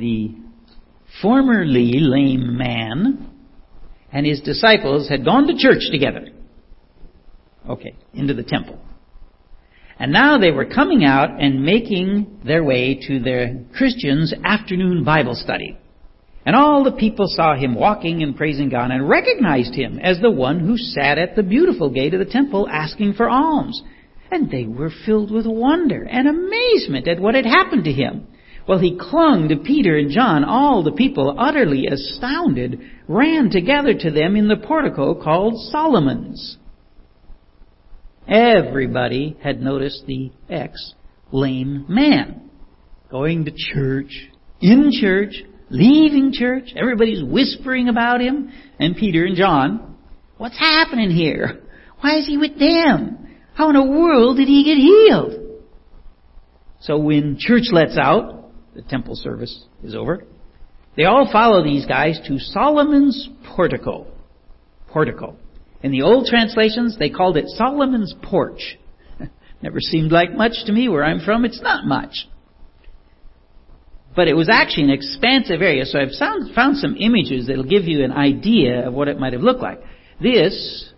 the formerly lame man and his disciples had gone to church together. Okay, into the temple. And now they were coming out and making their way to their Christians' afternoon Bible study. And all the people saw him walking and praising God and recognized him as the one who sat at the beautiful gate of the temple asking for alms. And they were filled with wonder and amazement at what had happened to him. While he clung to Peter and John, all the people, utterly astounded, ran together to them in the portico called Solomon's. Everybody had noticed the ex lame man going to church, in church, leaving church. Everybody's whispering about him. And Peter and John, what's happening here? Why is he with them? How in the world did he get healed? So when church lets out, the temple service is over, they all follow these guys to Solomon's portico. Portico. In the old translations, they called it Solomon's porch. Never seemed like much to me where I'm from. It's not much. But it was actually an expansive area, so I've found, found some images that'll give you an idea of what it might have looked like. This,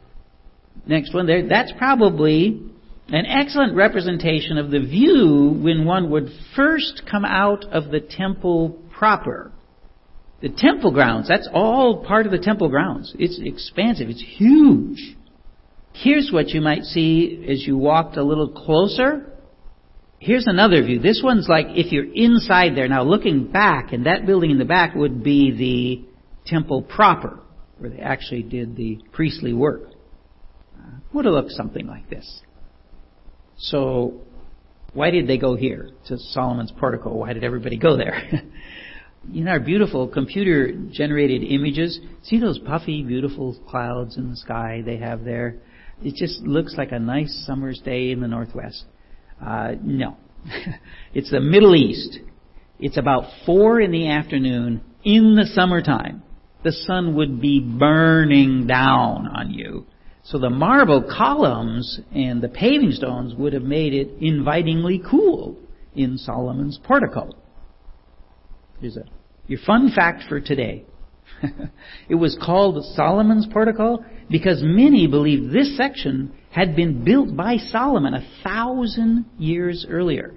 next one there, that's probably an excellent representation of the view when one would first come out of the temple proper. The temple grounds, that's all part of the temple grounds. It's expansive, it's huge. Here's what you might see as you walked a little closer. Here's another view. This one's like if you're inside there. Now looking back, and that building in the back would be the temple proper, where they actually did the priestly work. Uh, would have looked something like this. So, why did they go here to Solomon's portico? Why did everybody go there? know, our beautiful computer generated images. See those puffy, beautiful clouds in the sky they have there? It just looks like a nice summer's day in the Northwest. Uh, no. it's the Middle East. It's about four in the afternoon in the summertime. The sun would be burning down on you. So the marble columns and the paving stones would have made it invitingly cool in Solomon's portico. Here's a your fun fact for today. it was called Solomon's portico because many believed this section had been built by Solomon a thousand years earlier.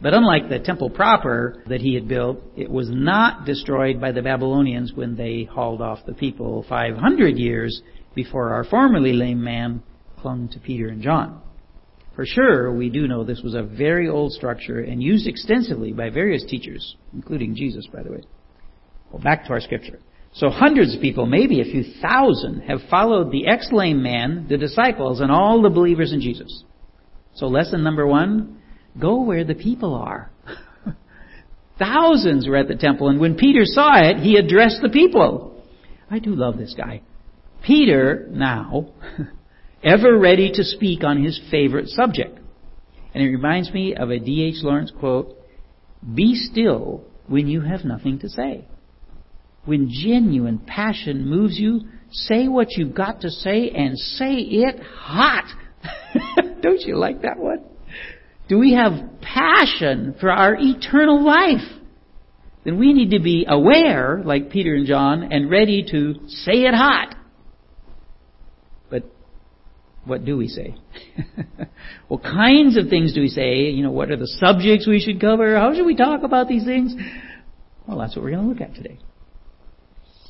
But unlike the temple proper that he had built, it was not destroyed by the Babylonians when they hauled off the people 500 years before our formerly lame man clung to Peter and John. For sure, we do know this was a very old structure and used extensively by various teachers, including Jesus, by the way. Well, back to our scripture. So hundreds of people, maybe a few thousand, have followed the ex-lame man, the disciples, and all the believers in Jesus. So lesson number one, go where the people are. Thousands were at the temple, and when Peter saw it, he addressed the people. I do love this guy. Peter, now, ever ready to speak on his favorite subject. And it reminds me of a D.H. Lawrence quote, Be still when you have nothing to say. When genuine passion moves you, say what you've got to say and say it hot. Don't you like that one? Do we have passion for our eternal life? Then we need to be aware, like Peter and John, and ready to say it hot what do we say? what kinds of things do we say? You know, what are the subjects we should cover? How should we talk about these things? Well, that's what we're going to look at today.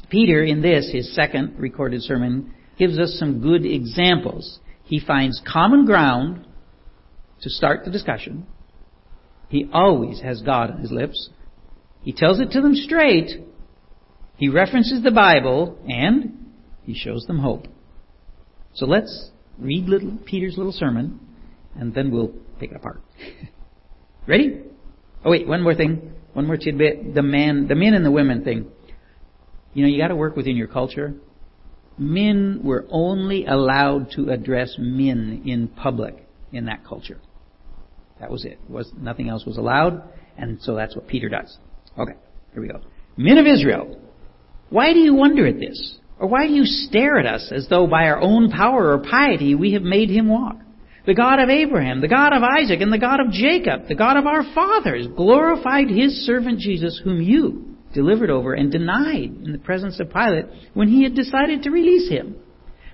Peter, in this, his second recorded sermon, gives us some good examples. He finds common ground to start the discussion. He always has God on his lips. He tells it to them straight. He references the Bible and he shows them hope. So let's read little Peter's little sermon, and then we'll pick it apart. Ready? Oh wait, one more thing. One more tidbit. The man, the men and the women thing. You know, you got to work within your culture. Men were only allowed to address men in public in that culture. That was it. Was nothing else was allowed, and so that's what Peter does. Okay, here we go. Men of Israel, why do you wonder at this? Or why do you stare at us as though by our own power or piety we have made him walk? The God of Abraham, the God of Isaac, and the God of Jacob, the God of our fathers, glorified his servant Jesus, whom you delivered over and denied in the presence of Pilate when he had decided to release him.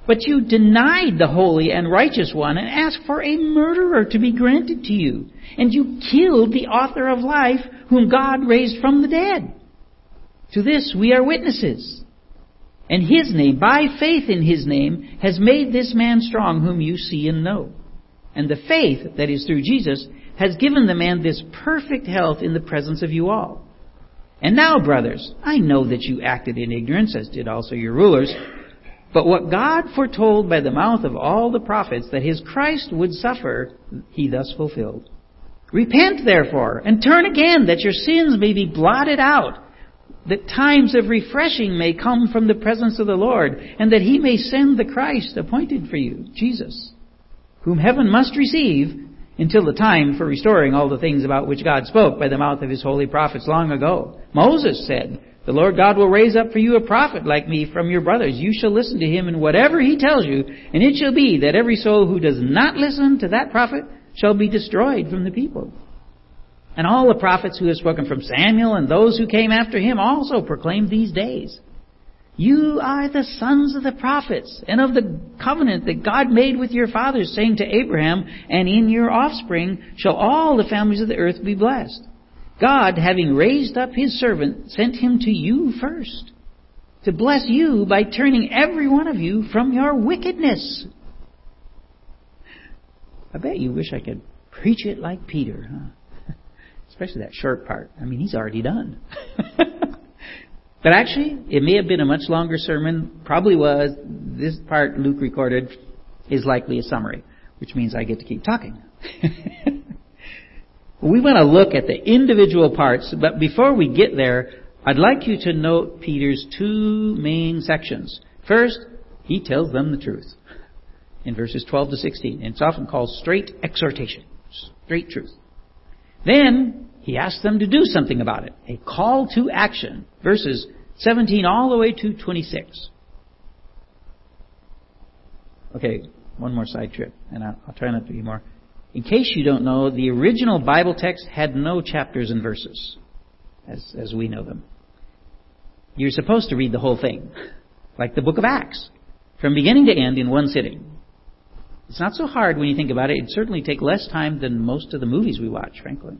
But you denied the holy and righteous one and asked for a murderer to be granted to you. And you killed the author of life, whom God raised from the dead. To this we are witnesses. And his name, by faith in his name, has made this man strong whom you see and know. And the faith that is through Jesus has given the man this perfect health in the presence of you all. And now, brothers, I know that you acted in ignorance, as did also your rulers. But what God foretold by the mouth of all the prophets that his Christ would suffer, he thus fulfilled. Repent, therefore, and turn again, that your sins may be blotted out, that times of refreshing may come from the presence of the Lord, and that he may send the Christ appointed for you, Jesus, whom heaven must receive until the time for restoring all the things about which God spoke by the mouth of his holy prophets long ago. Moses said, the Lord God will raise up for you a prophet like me from your brothers. You shall listen to him in whatever he tells you, and it shall be that every soul who does not listen to that prophet shall be destroyed from the people. And all the prophets who have spoken from Samuel and those who came after him also proclaimed these days. You are the sons of the prophets and of the covenant that God made with your fathers, saying to Abraham, and in your offspring shall all the families of the earth be blessed. God, having raised up his servant, sent him to you first to bless you by turning every one of you from your wickedness. I bet you wish I could preach it like Peter, huh? Especially that short part. I mean, he's already done. but actually, it may have been a much longer sermon. Probably was. This part Luke recorded is likely a summary, which means I get to keep talking. We want to look at the individual parts, but before we get there, I'd like you to note Peter's two main sections. First, he tells them the truth in verses 12 to 16. And it's often called straight exhortation, straight truth. Then, he asks them to do something about it, a call to action, verses 17 all the way to 26. Okay, one more side trip, and I'll, I'll try not to be more in case you don't know, the original Bible text had no chapters and verses, as, as we know them. You're supposed to read the whole thing, like the book of Acts, from beginning to end in one sitting. It's not so hard when you think about it. It'd certainly take less time than most of the movies we watch, frankly.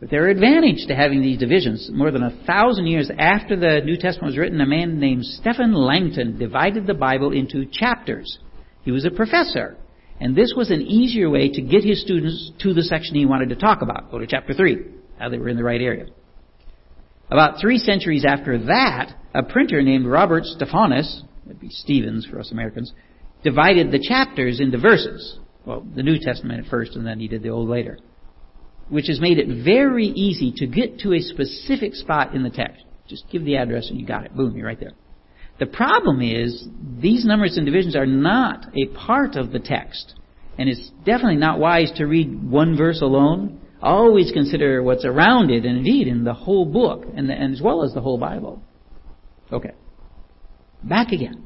But there are advantages to having these divisions. More than a thousand years after the New Testament was written, a man named Stephen Langton divided the Bible into chapters. He was a professor and this was an easier way to get his students to the section he wanted to talk about. Go to chapter 3. Now they were in the right area. About three centuries after that, a printer named Robert Stephanus, that'd be Stevens for us Americans, divided the chapters into verses. Well, the New Testament at first, and then he did the Old later. Which has made it very easy to get to a specific spot in the text. Just give the address and you got it. Boom, you're right there. The problem is these numbers and divisions are not a part of the text. And it's definitely not wise to read one verse alone. Always consider what's around it, and indeed in the whole book, and, the, and as well as the whole Bible. Okay. Back again.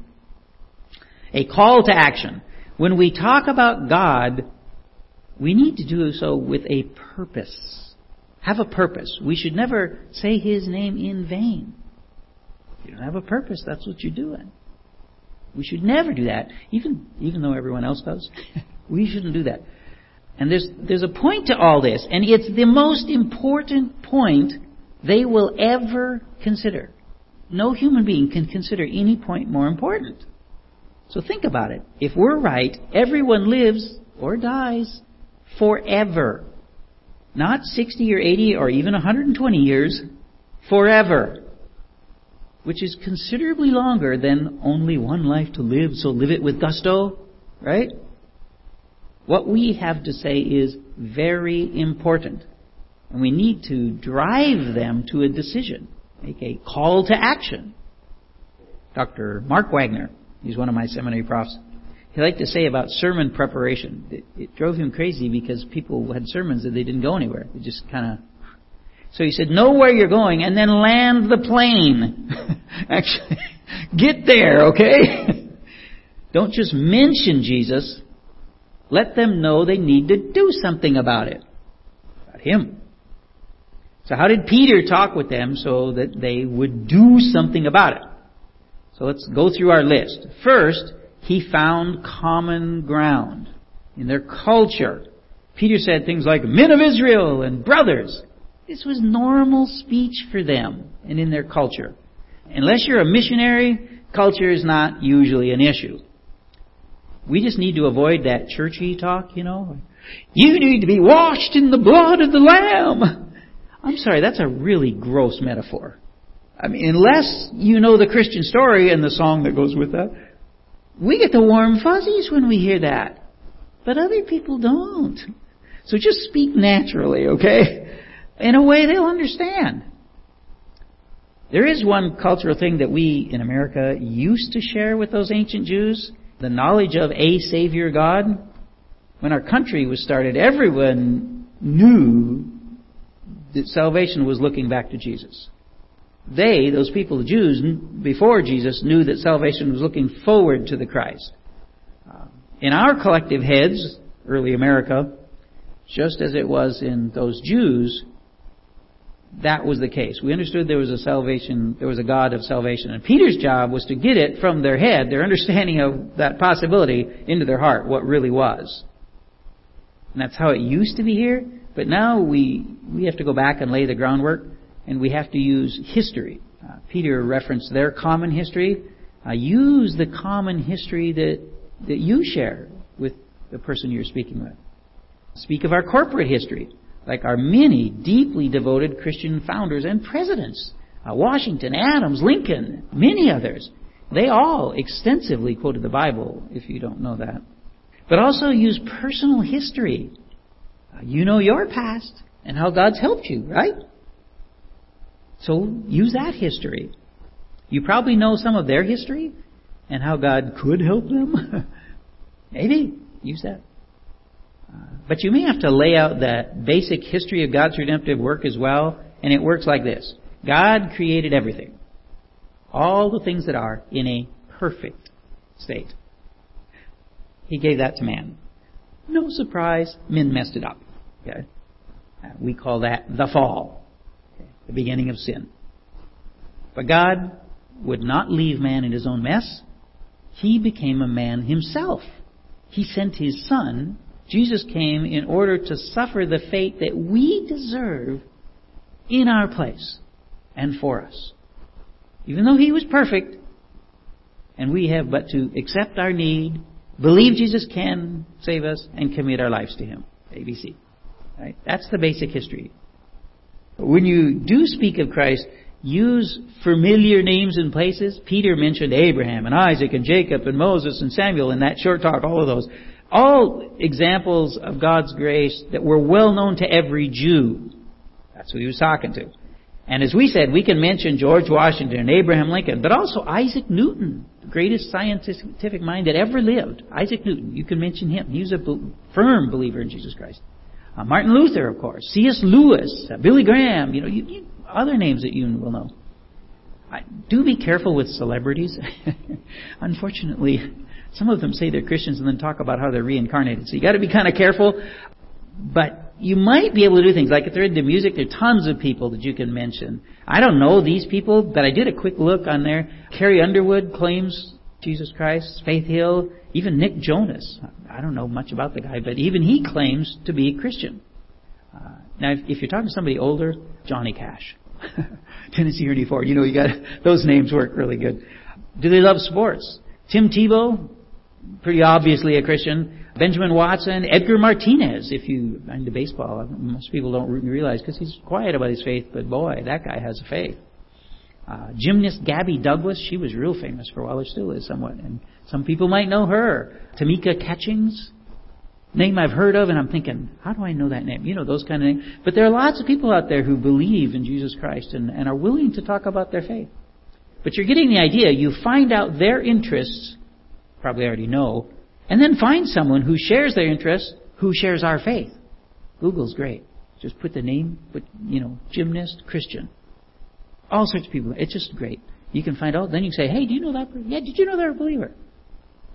A call to action. When we talk about God, we need to do so with a purpose. Have a purpose. We should never say His name in vain. You don't have a purpose, that's what you're doing. We should never do that, even, even though everyone else does. we shouldn't do that. And there's, there's a point to all this, and it's the most important point they will ever consider. No human being can consider any point more important. So think about it. If we're right, everyone lives or dies forever. Not 60 or 80 or even 120 years, forever which is considerably longer than only one life to live, so live it with gusto, right? What we have to say is very important. And we need to drive them to a decision, make a call to action. Dr. Mark Wagner, he's one of my seminary profs, he liked to say about sermon preparation. It, it drove him crazy because people had sermons that they didn't go anywhere. They just kind of so he said, know where you're going and then land the plane. Actually, get there, okay? Don't just mention Jesus. Let them know they need to do something about it. About him. So how did Peter talk with them so that they would do something about it? So let's go through our list. First, he found common ground in their culture. Peter said things like, men of Israel and brothers. This was normal speech for them and in their culture. Unless you're a missionary, culture is not usually an issue. We just need to avoid that churchy talk, you know. You need to be washed in the blood of the Lamb. I'm sorry, that's a really gross metaphor. I mean, unless you know the Christian story and the song that goes with that, we get the warm fuzzies when we hear that. But other people don't. So just speak naturally, okay? In a way they'll understand. There is one cultural thing that we in America used to share with those ancient Jews the knowledge of a Savior God. When our country was started, everyone knew that salvation was looking back to Jesus. They, those people, the Jews, before Jesus, knew that salvation was looking forward to the Christ. Uh, in our collective heads, early America, just as it was in those Jews, that was the case. We understood there was a salvation, there was a God of salvation. And Peter's job was to get it from their head, their understanding of that possibility, into their heart, what really was. And that's how it used to be here. But now we, we have to go back and lay the groundwork, and we have to use history. Uh, Peter referenced their common history. Uh, use the common history that, that you share with the person you're speaking with. Speak of our corporate history like our many deeply devoted Christian founders and presidents. Uh, Washington, Adams, Lincoln, many others. They all extensively quoted the Bible, if you don't know that. But also use personal history. Uh, you know your past and how God's helped you, right? So use that history. You probably know some of their history and how God could help them. Maybe use that. Uh, but you may have to lay out that basic history of God's redemptive work as well, and it works like this. God created everything. All the things that are in a perfect state. He gave that to man. No surprise, men messed it up. Okay? Uh, we call that the fall? The beginning of sin. But God would not leave man in his own mess. He became a man himself. He sent his son Jesus came in order to suffer the fate that we deserve in our place and for us. Even though he was perfect, and we have but to accept our need, believe Jesus can save us, and commit our lives to him. ABC. Right? That's the basic history. When you do speak of Christ, use familiar names and places. Peter mentioned Abraham and Isaac and Jacob and Moses and Samuel in that short talk, all of those all examples of God's grace that were well known to every Jew. That's who he was talking to. And as we said, we can mention George Washington and Abraham Lincoln, but also Isaac Newton, the greatest scientific mind that ever lived. Isaac Newton, you can mention him. He was a firm believer in Jesus Christ. Uh, Martin Luther, of course. C.S. Lewis, uh, Billy Graham, you know, you, you, other names that you will know. I, do be careful with celebrities. Unfortunately, some of them say they're Christians and then talk about how they're reincarnated. So you got to be kind of careful. But you might be able to do things like if they're into music. There are tons of people that you can mention. I don't know these people, but I did a quick look on there. Carrie Underwood claims Jesus Christ. Faith Hill, even Nick Jonas. I don't know much about the guy, but even he claims to be a Christian. Uh, now, if, if you're talking to somebody older, Johnny Cash, Tennessee Ernie Ford, you know, you got those names work really good. Do they love sports? Tim Tebow, pretty obviously a Christian. Benjamin Watson, Edgar Martinez, if you into baseball. Most people don't realize because he's quiet about his faith, but boy, that guy has a faith. Uh, gymnast Gabby Douglas, she was real famous for a while, or still is somewhat, and some people might know her. Tamika Catchings, name I've heard of, and I'm thinking, how do I know that name? You know, those kind of names. But there are lots of people out there who believe in Jesus Christ and, and are willing to talk about their faith. But you're getting the idea. You find out their interests probably already know, and then find someone who shares their interests, who shares our faith. Google's great. Just put the name, put, you know, gymnast, Christian. All sorts of people. It's just great. You can find out, then you can say, hey, do you know that person? Yeah, did you know they're a believer?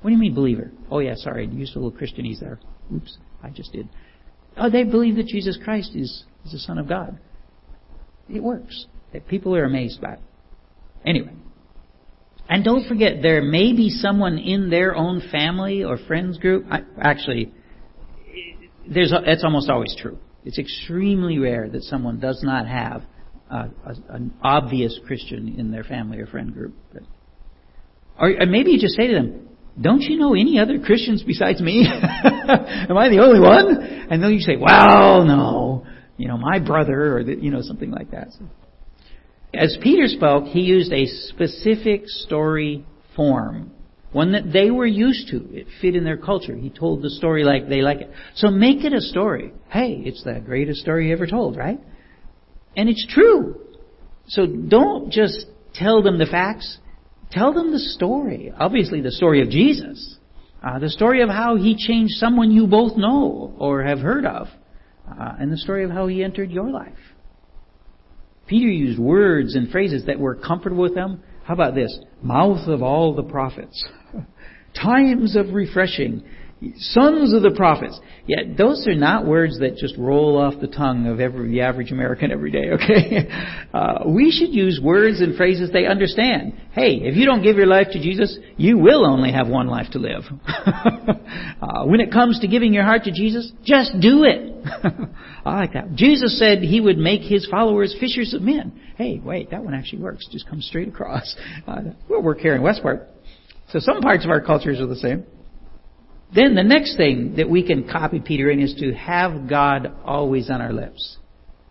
What do you mean believer? Oh yeah, sorry, I used a little Christianese there. Oops, I just did. Oh, they believe that Jesus Christ is, is the Son of God. It works. People are amazed by it. Anyway. And don't forget, there may be someone in their own family or friends group. I, actually, there's that's almost always true. It's extremely rare that someone does not have a, an obvious Christian in their family or friend group. Or, or maybe you just say to them, don't you know any other Christians besides me? Am I the only one? And then you say, well, no, you know, my brother, or the, you know, something like that. So, as Peter spoke, he used a specific story form, one that they were used to. It fit in their culture. He told the story like they like it. So make it a story. Hey, it's the greatest story ever told, right? And it's true. So don't just tell them the facts. Tell them the story. Obviously, the story of Jesus. Uh, the story of how he changed someone you both know or have heard of. Uh, and the story of how he entered your life. Peter used words and phrases that were comfortable with them. How about this? Mouth of all the prophets. Times of refreshing sons of the prophets. Yet those are not words that just roll off the tongue of every the average American every day. Okay, uh, we should use words and phrases they understand. Hey, if you don't give your life to Jesus, you will only have one life to live. uh, when it comes to giving your heart to Jesus, just do it. I like that. Jesus said he would make his followers fishers of men. Hey, wait, that one actually works. Just come straight across. Uh, we'll work here in Westport. So some parts of our cultures are the same. Then the next thing that we can copy Peter in is to have God always on our lips.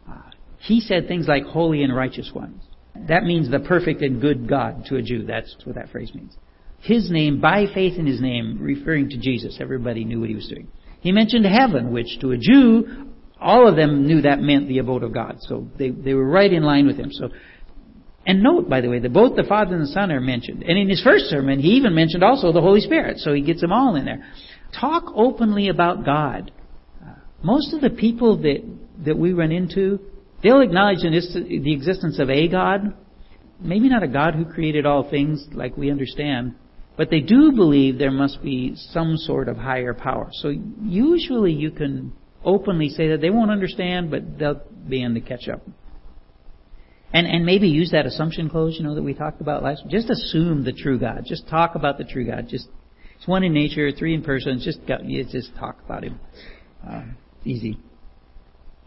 Uh, he said things like holy and righteous ones. That means the perfect and good God to a Jew. That's what that phrase means. His name, by faith in his name, referring to Jesus. Everybody knew what he was doing. He mentioned heaven, which to a Jew, all of them knew that meant the abode of God. So they, they were right in line with him. So, and note, by the way, that both the Father and the Son are mentioned. And in his first sermon, he even mentioned also the Holy Spirit. So he gets them all in there. Talk openly about God. Most of the people that, that we run into, they'll acknowledge the existence of a God. Maybe not a God who created all things like we understand, but they do believe there must be some sort of higher power. So usually you can openly say that they won't understand, but they'll be in the catch up. And, and maybe use that assumption clause, you know, that we talked about last. Just assume the true God. Just talk about the true God. Just it's one in nature, three in person. It's Just got, you just talk about him. Uh, easy.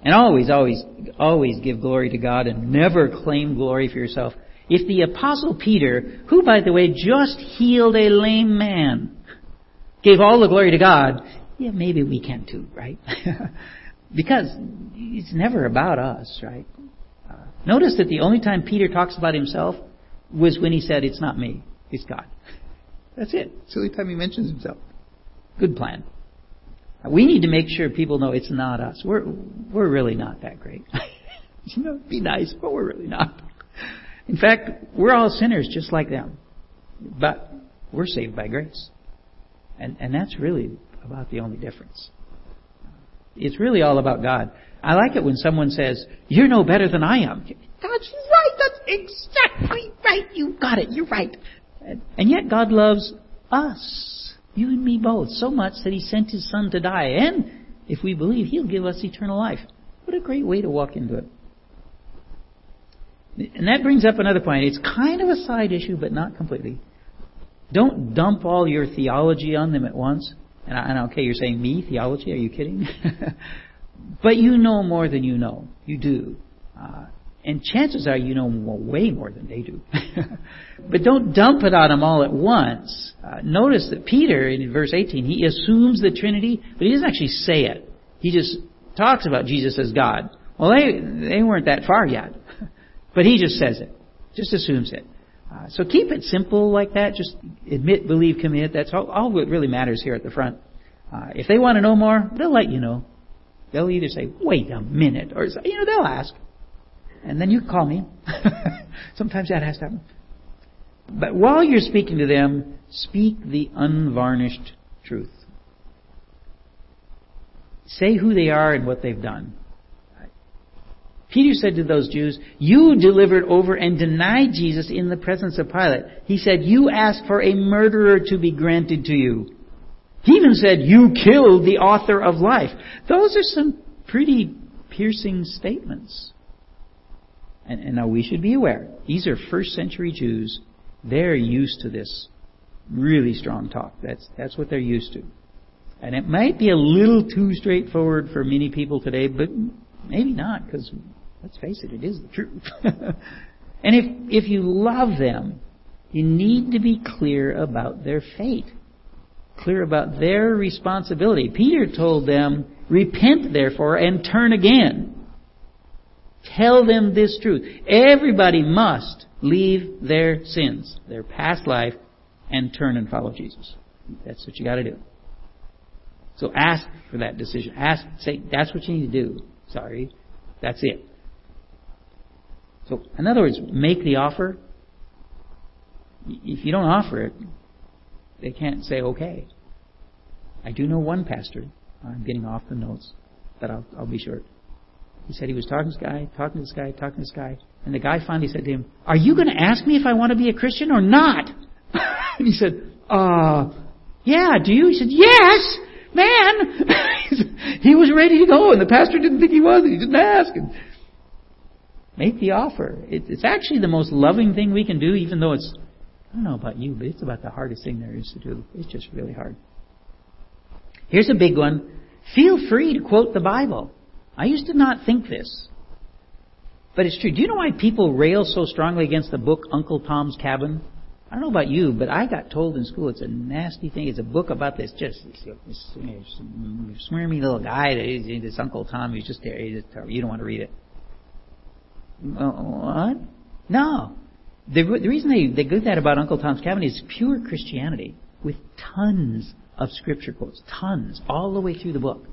And always, always, always give glory to God and never claim glory for yourself. If the apostle Peter, who by the way just healed a lame man, gave all the glory to God, yeah, maybe we can too, right? because it's never about us, right? Uh, notice that the only time Peter talks about himself was when he said, "It's not me, it's God." That's it. It's the only time he mentions himself. Good plan. We need to make sure people know it's not us. We're we're really not that great. you know, it'd be nice, but we're really not. In fact, we're all sinners just like them. But we're saved by grace. And and that's really about the only difference. It's really all about God. I like it when someone says, You're no better than I am. That's right, that's exactly right. You got it, you're right. And yet God loves us, you and me both, so much that He sent His Son to die. And if we believe, He'll give us eternal life. What a great way to walk into it. And that brings up another point. It's kind of a side issue, but not completely. Don't dump all your theology on them at once. And, I, and okay, you're saying me, theology? Are you kidding? but you know more than you know. You do. Uh, and chances are you know way more than they do. but don't dump it on them all at once. Uh, notice that Peter, in verse 18, he assumes the Trinity, but he doesn't actually say it. He just talks about Jesus as God. Well, they, they weren't that far yet. but he just says it. Just assumes it. Uh, so keep it simple like that. Just admit, believe, commit. That's all, all what really matters here at the front. Uh, if they want to know more, they'll let you know. They'll either say, wait a minute, or, you know, they'll ask and then you call me. Sometimes that has to happen. But while you're speaking to them, speak the unvarnished truth. Say who they are and what they've done. Peter said to those Jews, You delivered over and denied Jesus in the presence of Pilate. He said, You asked for a murderer to be granted to you. He even said, You killed the author of life. Those are some pretty piercing statements. And, and now we should be aware. These are first century Jews. They're used to this really strong talk. That's, that's what they're used to. And it might be a little too straightforward for many people today, but maybe not, because let's face it, it is the truth. and if, if you love them, you need to be clear about their fate, clear about their responsibility. Peter told them, Repent therefore and turn again. Tell them this truth. Everybody must leave their sins, their past life, and turn and follow Jesus. That's what you got to do. So ask for that decision. Ask, say, that's what you need to do. Sorry. That's it. So, in other words, make the offer. If you don't offer it, they can't say okay. I do know one pastor. I'm getting off the notes, but I'll, I'll be short. He said he was talking to this guy, talking to this guy, talking to this guy, and the guy finally said to him, Are you going to ask me if I want to be a Christian or not? and he said, Uh, yeah, do you? He said, Yes, man. he was ready to go, and the pastor didn't think he was, and he didn't ask. And make the offer. It, it's actually the most loving thing we can do, even though it's, I don't know about you, but it's about the hardest thing there is to do. It's just really hard. Here's a big one. Feel free to quote the Bible. I used to not think this. But it's true. Do you know why people rail so strongly against the book Uncle Tom's Cabin? I don't know about you, but I got told in school it's a nasty thing. It's a book about this just this, this, little guy. That, this Uncle Tom. He's just there. He's just, you don't want to read it. What? No. The, the reason they, they do that about Uncle Tom's Cabin is pure Christianity with tons of scripture quotes. Tons. All the way through the book.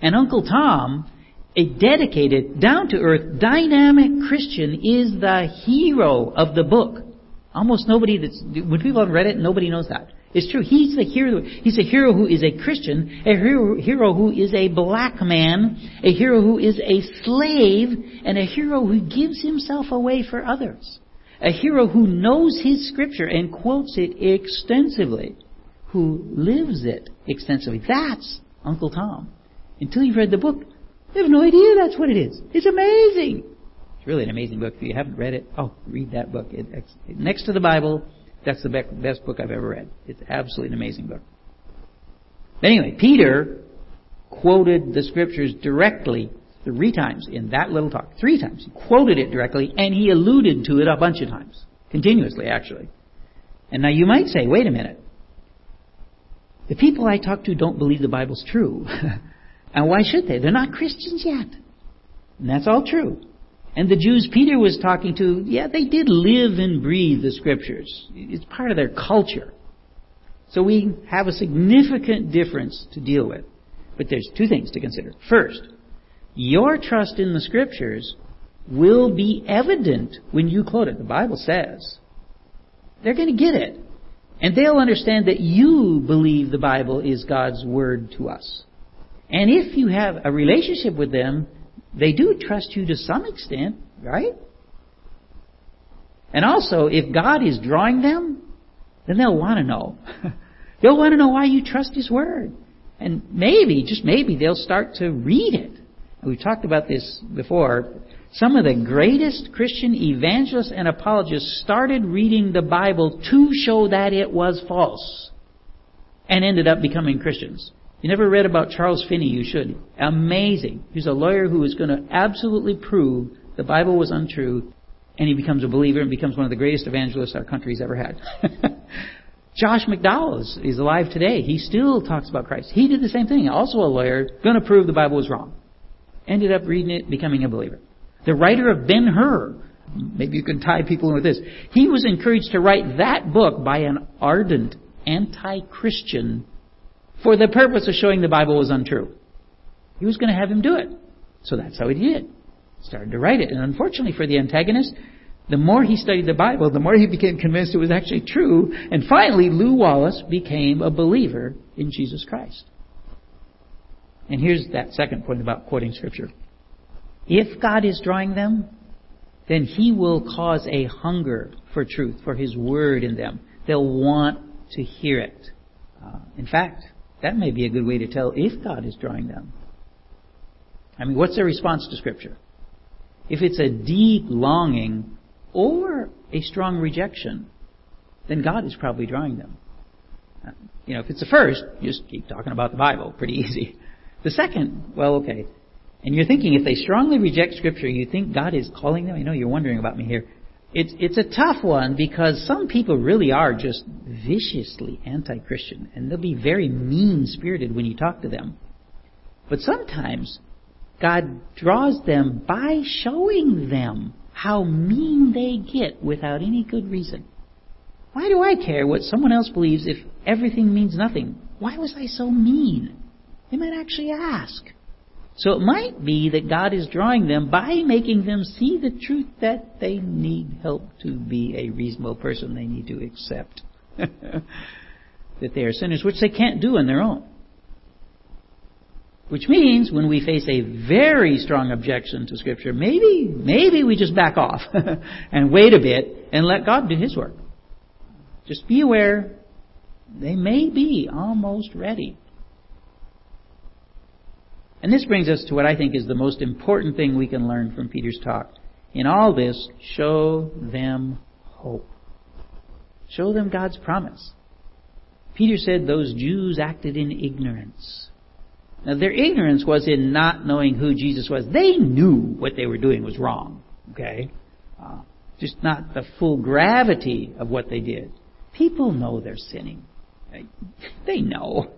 And Uncle Tom a dedicated, down to earth, dynamic Christian is the hero of the book. Almost nobody that's, when people have read it, nobody knows that. It's true. He's the hero. He's a hero who is a Christian, a hero, hero who is a black man, a hero who is a slave, and a hero who gives himself away for others. A hero who knows his scripture and quotes it extensively, who lives it extensively. That's Uncle Tom. Until you've read the book, you have no idea that's what it is. It's amazing. It's really an amazing book. If you haven't read it, oh, read that book. It, next to the Bible, that's the best book I've ever read. It's absolutely an amazing book. Anyway, Peter quoted the scriptures directly three times in that little talk. Three times. He quoted it directly and he alluded to it a bunch of times. Continuously, actually. And now you might say, wait a minute. The people I talk to don't believe the Bible's true. And why should they? They're not Christians yet. And that's all true. And the Jews Peter was talking to, yeah, they did live and breathe the scriptures. It's part of their culture. So we have a significant difference to deal with. But there's two things to consider. First, your trust in the scriptures will be evident when you quote it. The Bible says. They're going to get it. And they'll understand that you believe the Bible is God's word to us. And if you have a relationship with them, they do trust you to some extent, right? And also, if God is drawing them, then they'll want to know. they'll want to know why you trust His Word. And maybe, just maybe, they'll start to read it. We've talked about this before. Some of the greatest Christian evangelists and apologists started reading the Bible to show that it was false and ended up becoming Christians. You never read about Charles Finney, you should. Amazing. He's a lawyer who is going to absolutely prove the Bible was untrue, and he becomes a believer and becomes one of the greatest evangelists our country's ever had. Josh McDowell is, alive today. He still talks about Christ. He did the same thing. Also a lawyer, going to prove the Bible was wrong. Ended up reading it, becoming a believer. The writer of Ben Hur, maybe you can tie people in with this. He was encouraged to write that book by an ardent anti-Christian for the purpose of showing the Bible was untrue. He was going to have him do it. So that's how he did. Started to write it. And unfortunately for the antagonist, the more he studied the Bible, the more he became convinced it was actually true. And finally, Lew Wallace became a believer in Jesus Christ. And here's that second point about quoting Scripture. If God is drawing them, then He will cause a hunger for truth, for His Word in them. They'll want to hear it. Uh, in fact, that may be a good way to tell if God is drawing them. I mean, what's their response to Scripture? If it's a deep longing or a strong rejection, then God is probably drawing them. Uh, you know, if it's the first, you just keep talking about the Bible. Pretty easy. The second, well, okay. And you're thinking if they strongly reject Scripture, you think God is calling them? I know you're wondering about me here. It's, it's a tough one because some people really are just viciously anti-Christian and they'll be very mean-spirited when you talk to them. But sometimes God draws them by showing them how mean they get without any good reason. Why do I care what someone else believes if everything means nothing? Why was I so mean? They might actually ask. So it might be that God is drawing them by making them see the truth that they need help to be a reasonable person. They need to accept that they are sinners, which they can't do on their own. Which means when we face a very strong objection to Scripture, maybe, maybe we just back off and wait a bit and let God do His work. Just be aware they may be almost ready. And this brings us to what I think is the most important thing we can learn from Peter's talk. In all this, show them hope. Show them God's promise. Peter said those Jews acted in ignorance. Now their ignorance was in not knowing who Jesus was. They knew what they were doing was wrong. Okay? Uh, just not the full gravity of what they did. People know they're sinning. They know.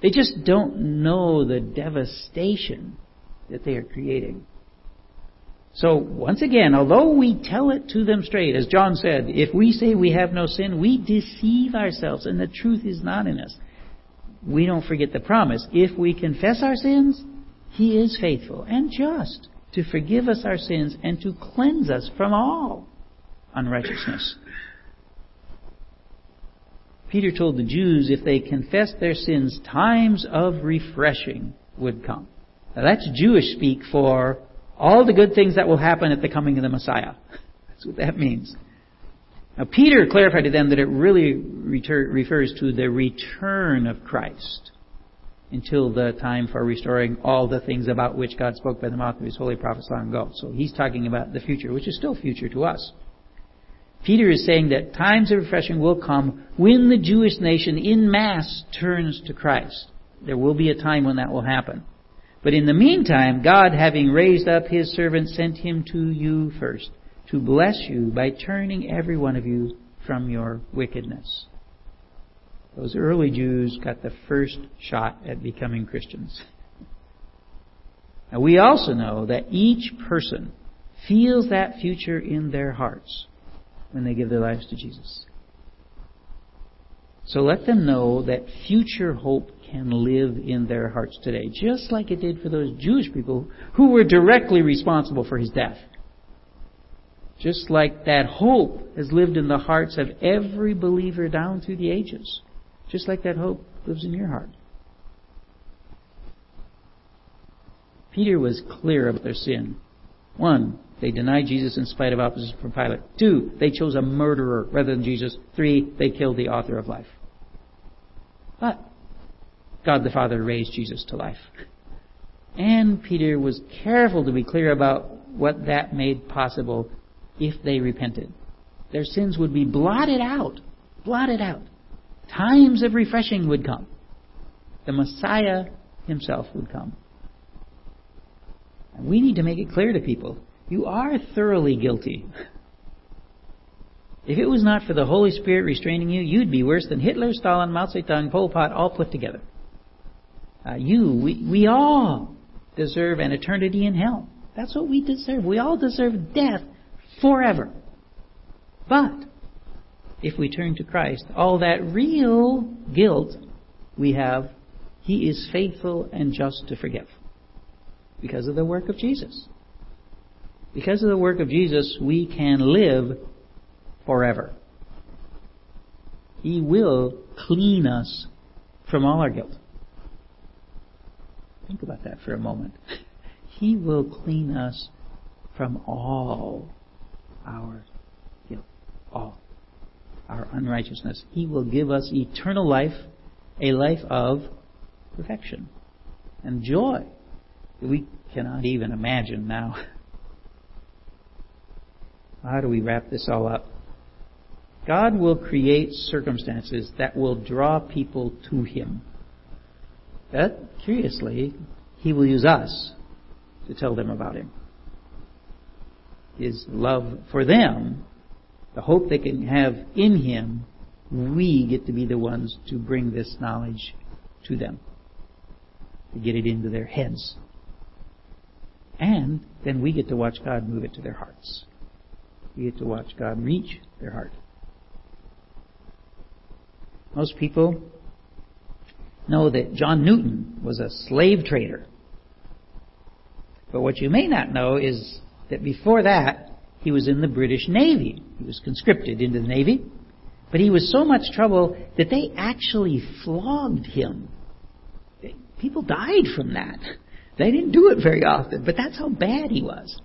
They just don't know the devastation that they are creating. So, once again, although we tell it to them straight, as John said, if we say we have no sin, we deceive ourselves and the truth is not in us. We don't forget the promise. If we confess our sins, He is faithful and just to forgive us our sins and to cleanse us from all unrighteousness. Peter told the Jews if they confessed their sins, times of refreshing would come. Now that's Jewish speak for all the good things that will happen at the coming of the Messiah. That's what that means. Now Peter clarified to them that it really retur- refers to the return of Christ until the time for restoring all the things about which God spoke by the mouth of his holy prophets long ago. So he's talking about the future, which is still future to us. Peter is saying that times of refreshing will come when the Jewish nation in mass turns to Christ. There will be a time when that will happen. But in the meantime, God, having raised up his servant, sent him to you first to bless you by turning every one of you from your wickedness. Those early Jews got the first shot at becoming Christians. Now we also know that each person feels that future in their hearts when they give their lives to Jesus. So let them know that future hope can live in their hearts today, just like it did for those Jewish people who were directly responsible for his death. Just like that hope has lived in the hearts of every believer down through the ages. Just like that hope lives in your heart. Peter was clear about their sin. One, they denied Jesus in spite of opposition from Pilate. Two, they chose a murderer rather than Jesus. Three, they killed the author of life. But God the Father raised Jesus to life. And Peter was careful to be clear about what that made possible if they repented. Their sins would be blotted out. Blotted out. Times of refreshing would come. The Messiah himself would come. And we need to make it clear to people you are thoroughly guilty. If it was not for the Holy Spirit restraining you, you'd be worse than Hitler, Stalin, Mao Zedong, Pol Pot, all put together. Uh, you, we, we all deserve an eternity in hell. That's what we deserve. We all deserve death forever. But, if we turn to Christ, all that real guilt we have, He is faithful and just to forgive. Because of the work of Jesus. Because of the work of Jesus, we can live forever. He will clean us from all our guilt. Think about that for a moment. He will clean us from all our guilt, all our unrighteousness. He will give us eternal life, a life of perfection and joy that we cannot even imagine now. How do we wrap this all up? God will create circumstances that will draw people to Him. But, curiously, He will use us to tell them about Him. His love for them, the hope they can have in Him, we get to be the ones to bring this knowledge to them, to get it into their heads. And then we get to watch God move it to their hearts. We get to watch God reach their heart. Most people know that John Newton was a slave trader. But what you may not know is that before that, he was in the British Navy. He was conscripted into the Navy. But he was so much trouble that they actually flogged him. People died from that. They didn't do it very often, but that's how bad he was.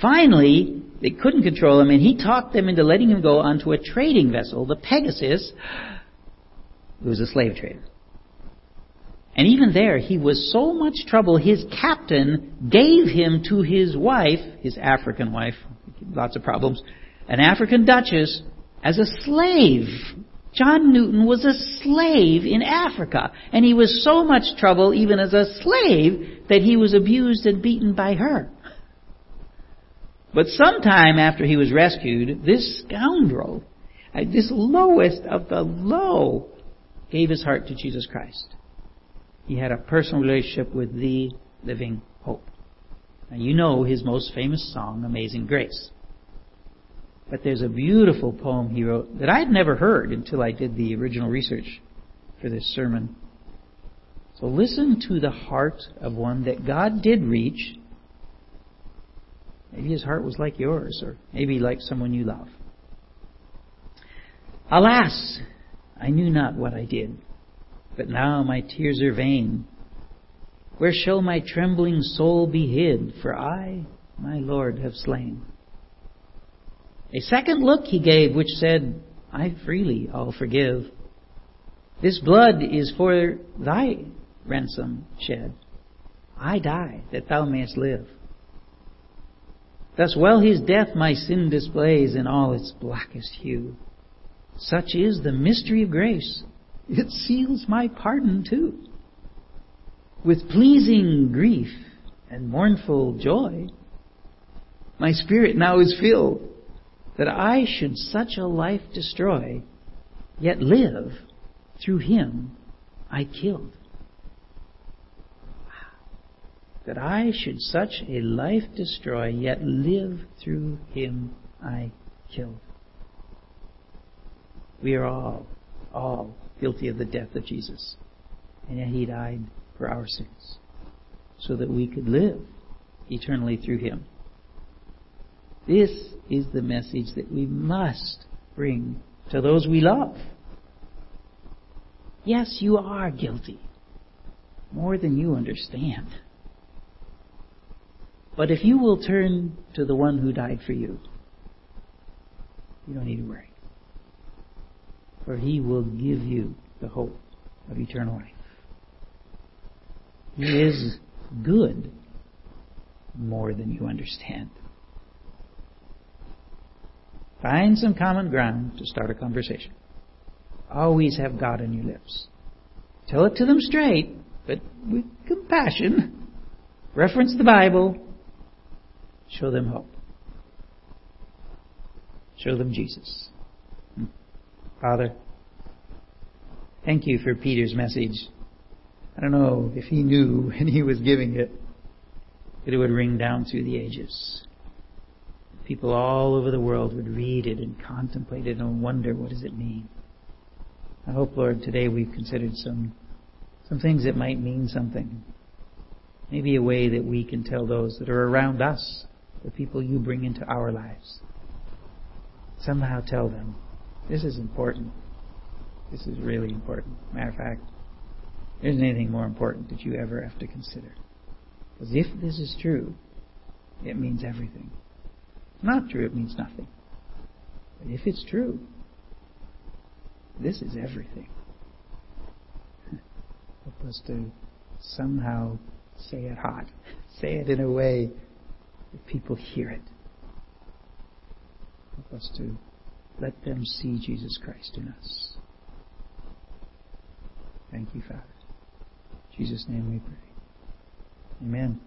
Finally, they couldn't control him, and he talked them into letting him go onto a trading vessel, the Pegasus, who was a slave trader. And even there, he was so much trouble, his captain gave him to his wife, his African wife, lots of problems, an African duchess, as a slave. John Newton was a slave in Africa, and he was so much trouble, even as a slave, that he was abused and beaten by her. But sometime after he was rescued, this scoundrel, this lowest of the low, gave his heart to Jesus Christ. He had a personal relationship with the living hope. And you know his most famous song, Amazing Grace. But there's a beautiful poem he wrote that I had never heard until I did the original research for this sermon. So listen to the heart of one that God did reach. Maybe his heart was like yours, or maybe like someone you love. Alas, I knew not what I did, but now my tears are vain. Where shall my trembling soul be hid? For I, my Lord, have slain. A second look he gave, which said, I freely all forgive. This blood is for thy ransom shed. I die that thou mayest live. Thus well his death my sin displays in all its blackest hue. Such is the mystery of grace. It seals my pardon too. With pleasing grief and mournful joy, my spirit now is filled that I should such a life destroy, yet live through him I killed. That I should such a life destroy, yet live through him I killed. We are all, all guilty of the death of Jesus. And yet he died for our sins so that we could live eternally through him. This is the message that we must bring to those we love. Yes, you are guilty. More than you understand. But if you will turn to the one who died for you, you don't need to worry for he will give you the hope of eternal life. He is good more than you understand. Find some common ground to start a conversation. Always have God on your lips. Tell it to them straight, but with compassion. Reference the Bible. Show them hope. Show them Jesus. Father, thank you for Peter's message. I don't know if he knew when he was giving it that it would ring down through the ages. People all over the world would read it and contemplate it and wonder what does it mean. I hope, Lord, today we've considered some some things that might mean something. Maybe a way that we can tell those that are around us, the people you bring into our lives. Somehow tell them this is important. This is really important. Matter of fact, there isn't anything more important that you ever have to consider. Because if this is true, it means everything. If not true, it means nothing. But if it's true, this is everything. Help us to somehow say it hot. Say it in a way that people hear it. Help us to let them see Jesus Christ in us. Thank you, Father. In Jesus' name we pray. Amen.